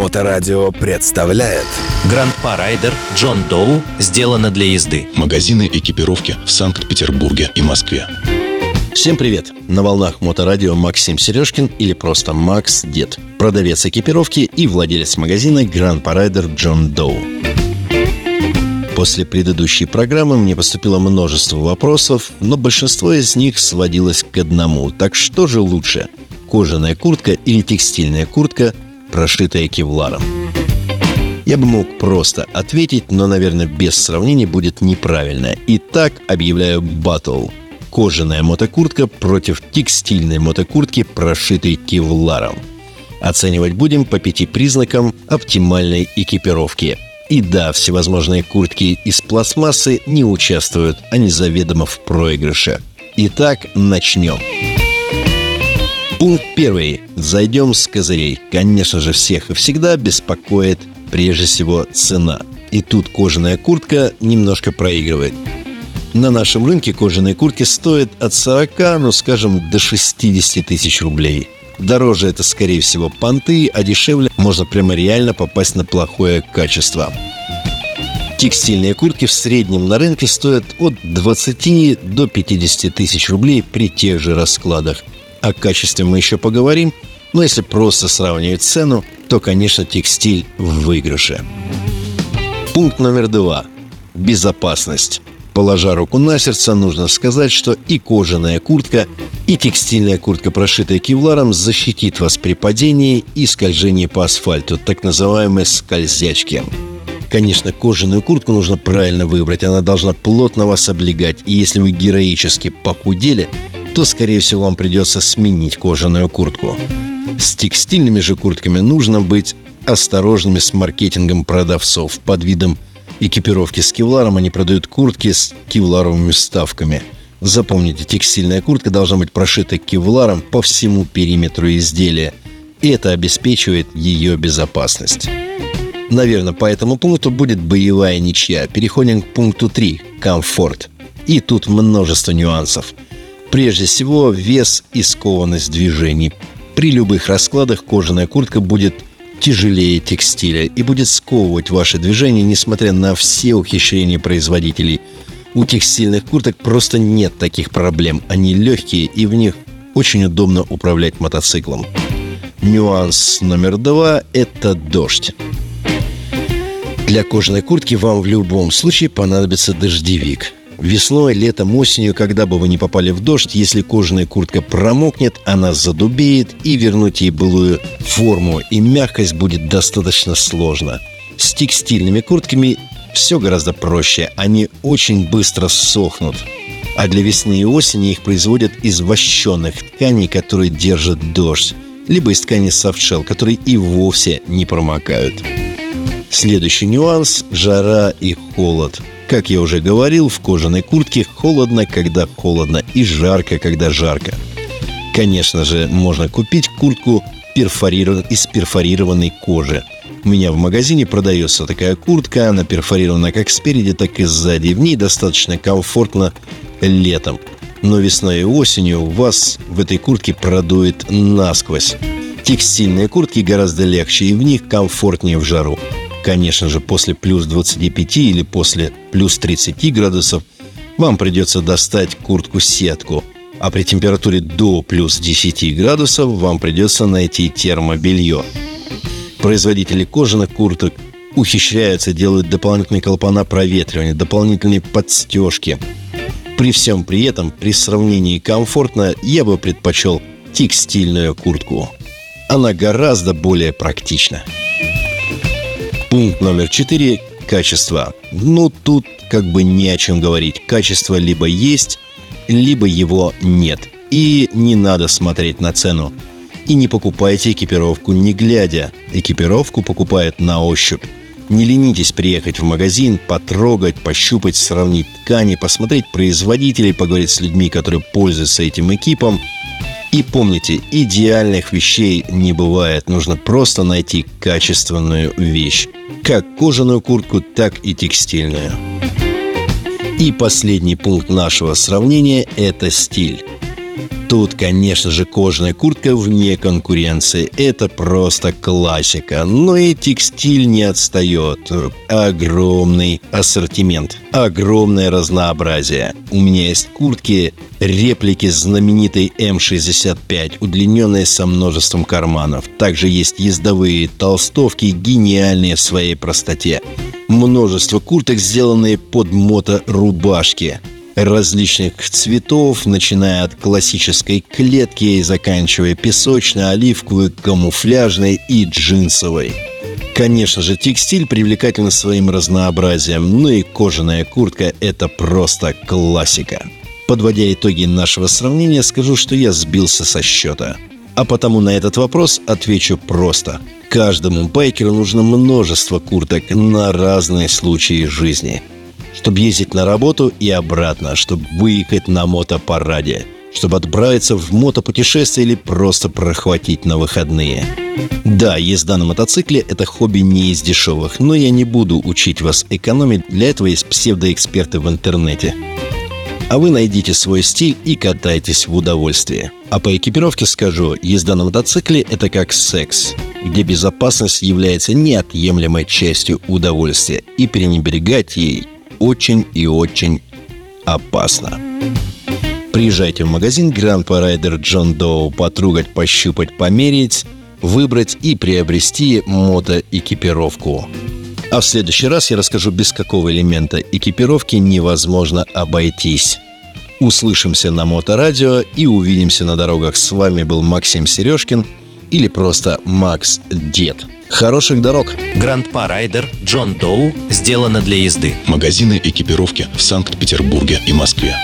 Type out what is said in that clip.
Моторадио представляет Гранд Парайдер John Doe сделано для езды. Магазины экипировки в Санкт-Петербурге и Москве. Всем привет! На волнах Моторадио Максим Сережкин или просто Макс Дед. Продавец экипировки и владелец магазина Гранд Парайдер John Doe. После предыдущей программы мне поступило множество вопросов, но большинство из них сводилось к одному. Так что же лучше? Кожаная куртка или текстильная куртка, прошитая кевларом? Я бы мог просто ответить, но, наверное, без сравнений будет неправильно. Итак, объявляю батл. Кожаная мотокуртка против текстильной мотокуртки, прошитой кевларом. Оценивать будем по пяти признакам оптимальной экипировки – и да, всевозможные куртки из пластмассы не участвуют, они заведомо в проигрыше. Итак, начнем. Пункт первый. Зайдем с козырей. Конечно же, всех и всегда беспокоит прежде всего цена. И тут кожаная куртка немножко проигрывает. На нашем рынке кожаные куртки стоят от 40, ну скажем, до 60 тысяч рублей – Дороже это, скорее всего, понты, а дешевле можно прямо реально попасть на плохое качество. Текстильные куртки в среднем на рынке стоят от 20 до 50 тысяч рублей при тех же раскладах. О качестве мы еще поговорим, но если просто сравнивать цену, то, конечно, текстиль в выигрыше. Пункт номер два. Безопасность. Положа руку на сердце, нужно сказать, что и кожаная куртка, и текстильная куртка, прошитая кевларом, защитит вас при падении и скольжении по асфальту, так называемые скользячки. Конечно, кожаную куртку нужно правильно выбрать, она должна плотно вас облегать, и если вы героически похудели, то, скорее всего, вам придется сменить кожаную куртку. С текстильными же куртками нужно быть осторожными с маркетингом продавцов под видом экипировки с кевларом, они продают куртки с кевларовыми вставками. Запомните, текстильная куртка должна быть прошита кевларом по всему периметру изделия. И это обеспечивает ее безопасность. Наверное, по этому пункту будет боевая ничья. Переходим к пункту 3 – комфорт. И тут множество нюансов. Прежде всего, вес и скованность движений. При любых раскладах кожаная куртка будет тяжелее текстиля и будет сковывать ваши движения, несмотря на все ухищрения производителей. У текстильных курток просто нет таких проблем. Они легкие и в них очень удобно управлять мотоциклом. Нюанс номер два – это дождь. Для кожаной куртки вам в любом случае понадобится дождевик – Весной, летом, осенью, когда бы вы не попали в дождь, если кожаная куртка промокнет, она задубеет, и вернуть ей былую форму и мягкость будет достаточно сложно. С текстильными куртками все гораздо проще, они очень быстро сохнут. А для весны и осени их производят из вощенных тканей, которые держат дождь, либо из ткани софтшелл, которые и вовсе не промокают. Следующий нюанс – жара и холод – как я уже говорил, в кожаной куртке холодно, когда холодно, и жарко, когда жарко. Конечно же, можно купить куртку перфорирован... из перфорированной кожи. У меня в магазине продается такая куртка, она перфорирована как спереди, так и сзади. В ней достаточно комфортно летом. Но весной и осенью вас в этой куртке продует насквозь. Текстильные куртки гораздо легче и в них комфортнее в жару. Конечно же, после плюс 25 или после плюс 30 градусов вам придется достать куртку-сетку, а при температуре до плюс 10 градусов вам придется найти термобелье. Производители кожаных курток ухищряются, делают дополнительные клапана проветривания, дополнительные подстежки. При всем при этом, при сравнении комфортно, я бы предпочел текстильную куртку. Она гораздо более практична. Пункт номер четыре – качество. Ну, тут как бы не о чем говорить. Качество либо есть, либо его нет. И не надо смотреть на цену. И не покупайте экипировку не глядя. Экипировку покупают на ощупь. Не ленитесь приехать в магазин, потрогать, пощупать, сравнить ткани, посмотреть производителей, поговорить с людьми, которые пользуются этим экипом – и помните, идеальных вещей не бывает. Нужно просто найти качественную вещь. Как кожаную куртку, так и текстильную. И последний пункт нашего сравнения – это стиль. Тут, конечно же, кожаная куртка вне конкуренции. Это просто классика. Но и текстиль не отстает. Огромный ассортимент. Огромное разнообразие. У меня есть куртки, реплики знаменитой М65, удлиненные со множеством карманов. Также есть ездовые толстовки, гениальные в своей простоте. Множество курток, сделанные под моторубашки различных цветов, начиная от классической клетки и заканчивая песочной, оливковой, камуфляжной и джинсовой. Конечно же, текстиль привлекателен своим разнообразием, но и кожаная куртка – это просто классика. Подводя итоги нашего сравнения, скажу, что я сбился со счета. А потому на этот вопрос отвечу просто. Каждому байкеру нужно множество курток на разные случаи жизни – чтобы ездить на работу и обратно, чтобы выехать на мотопараде, чтобы отправиться в мотопутешествие или просто прохватить на выходные. Да, езда на мотоцикле – это хобби не из дешевых, но я не буду учить вас экономить, для этого есть псевдоэксперты в интернете. А вы найдите свой стиль и катайтесь в удовольствие. А по экипировке скажу, езда на мотоцикле – это как секс, где безопасность является неотъемлемой частью удовольствия, и пренебрегать ей очень и очень опасно. Приезжайте в магазин Grand Rider John Doe потрогать, пощупать, померить, выбрать и приобрести мотоэкипировку. А в следующий раз я расскажу, без какого элемента экипировки невозможно обойтись. Услышимся на Моторадио и увидимся на дорогах. С вами был Максим Сережкин или просто Макс Дед. Хороших дорог! Гранд Парайдер Джон Доу сделано для езды. Магазины экипировки в Санкт-Петербурге и Москве.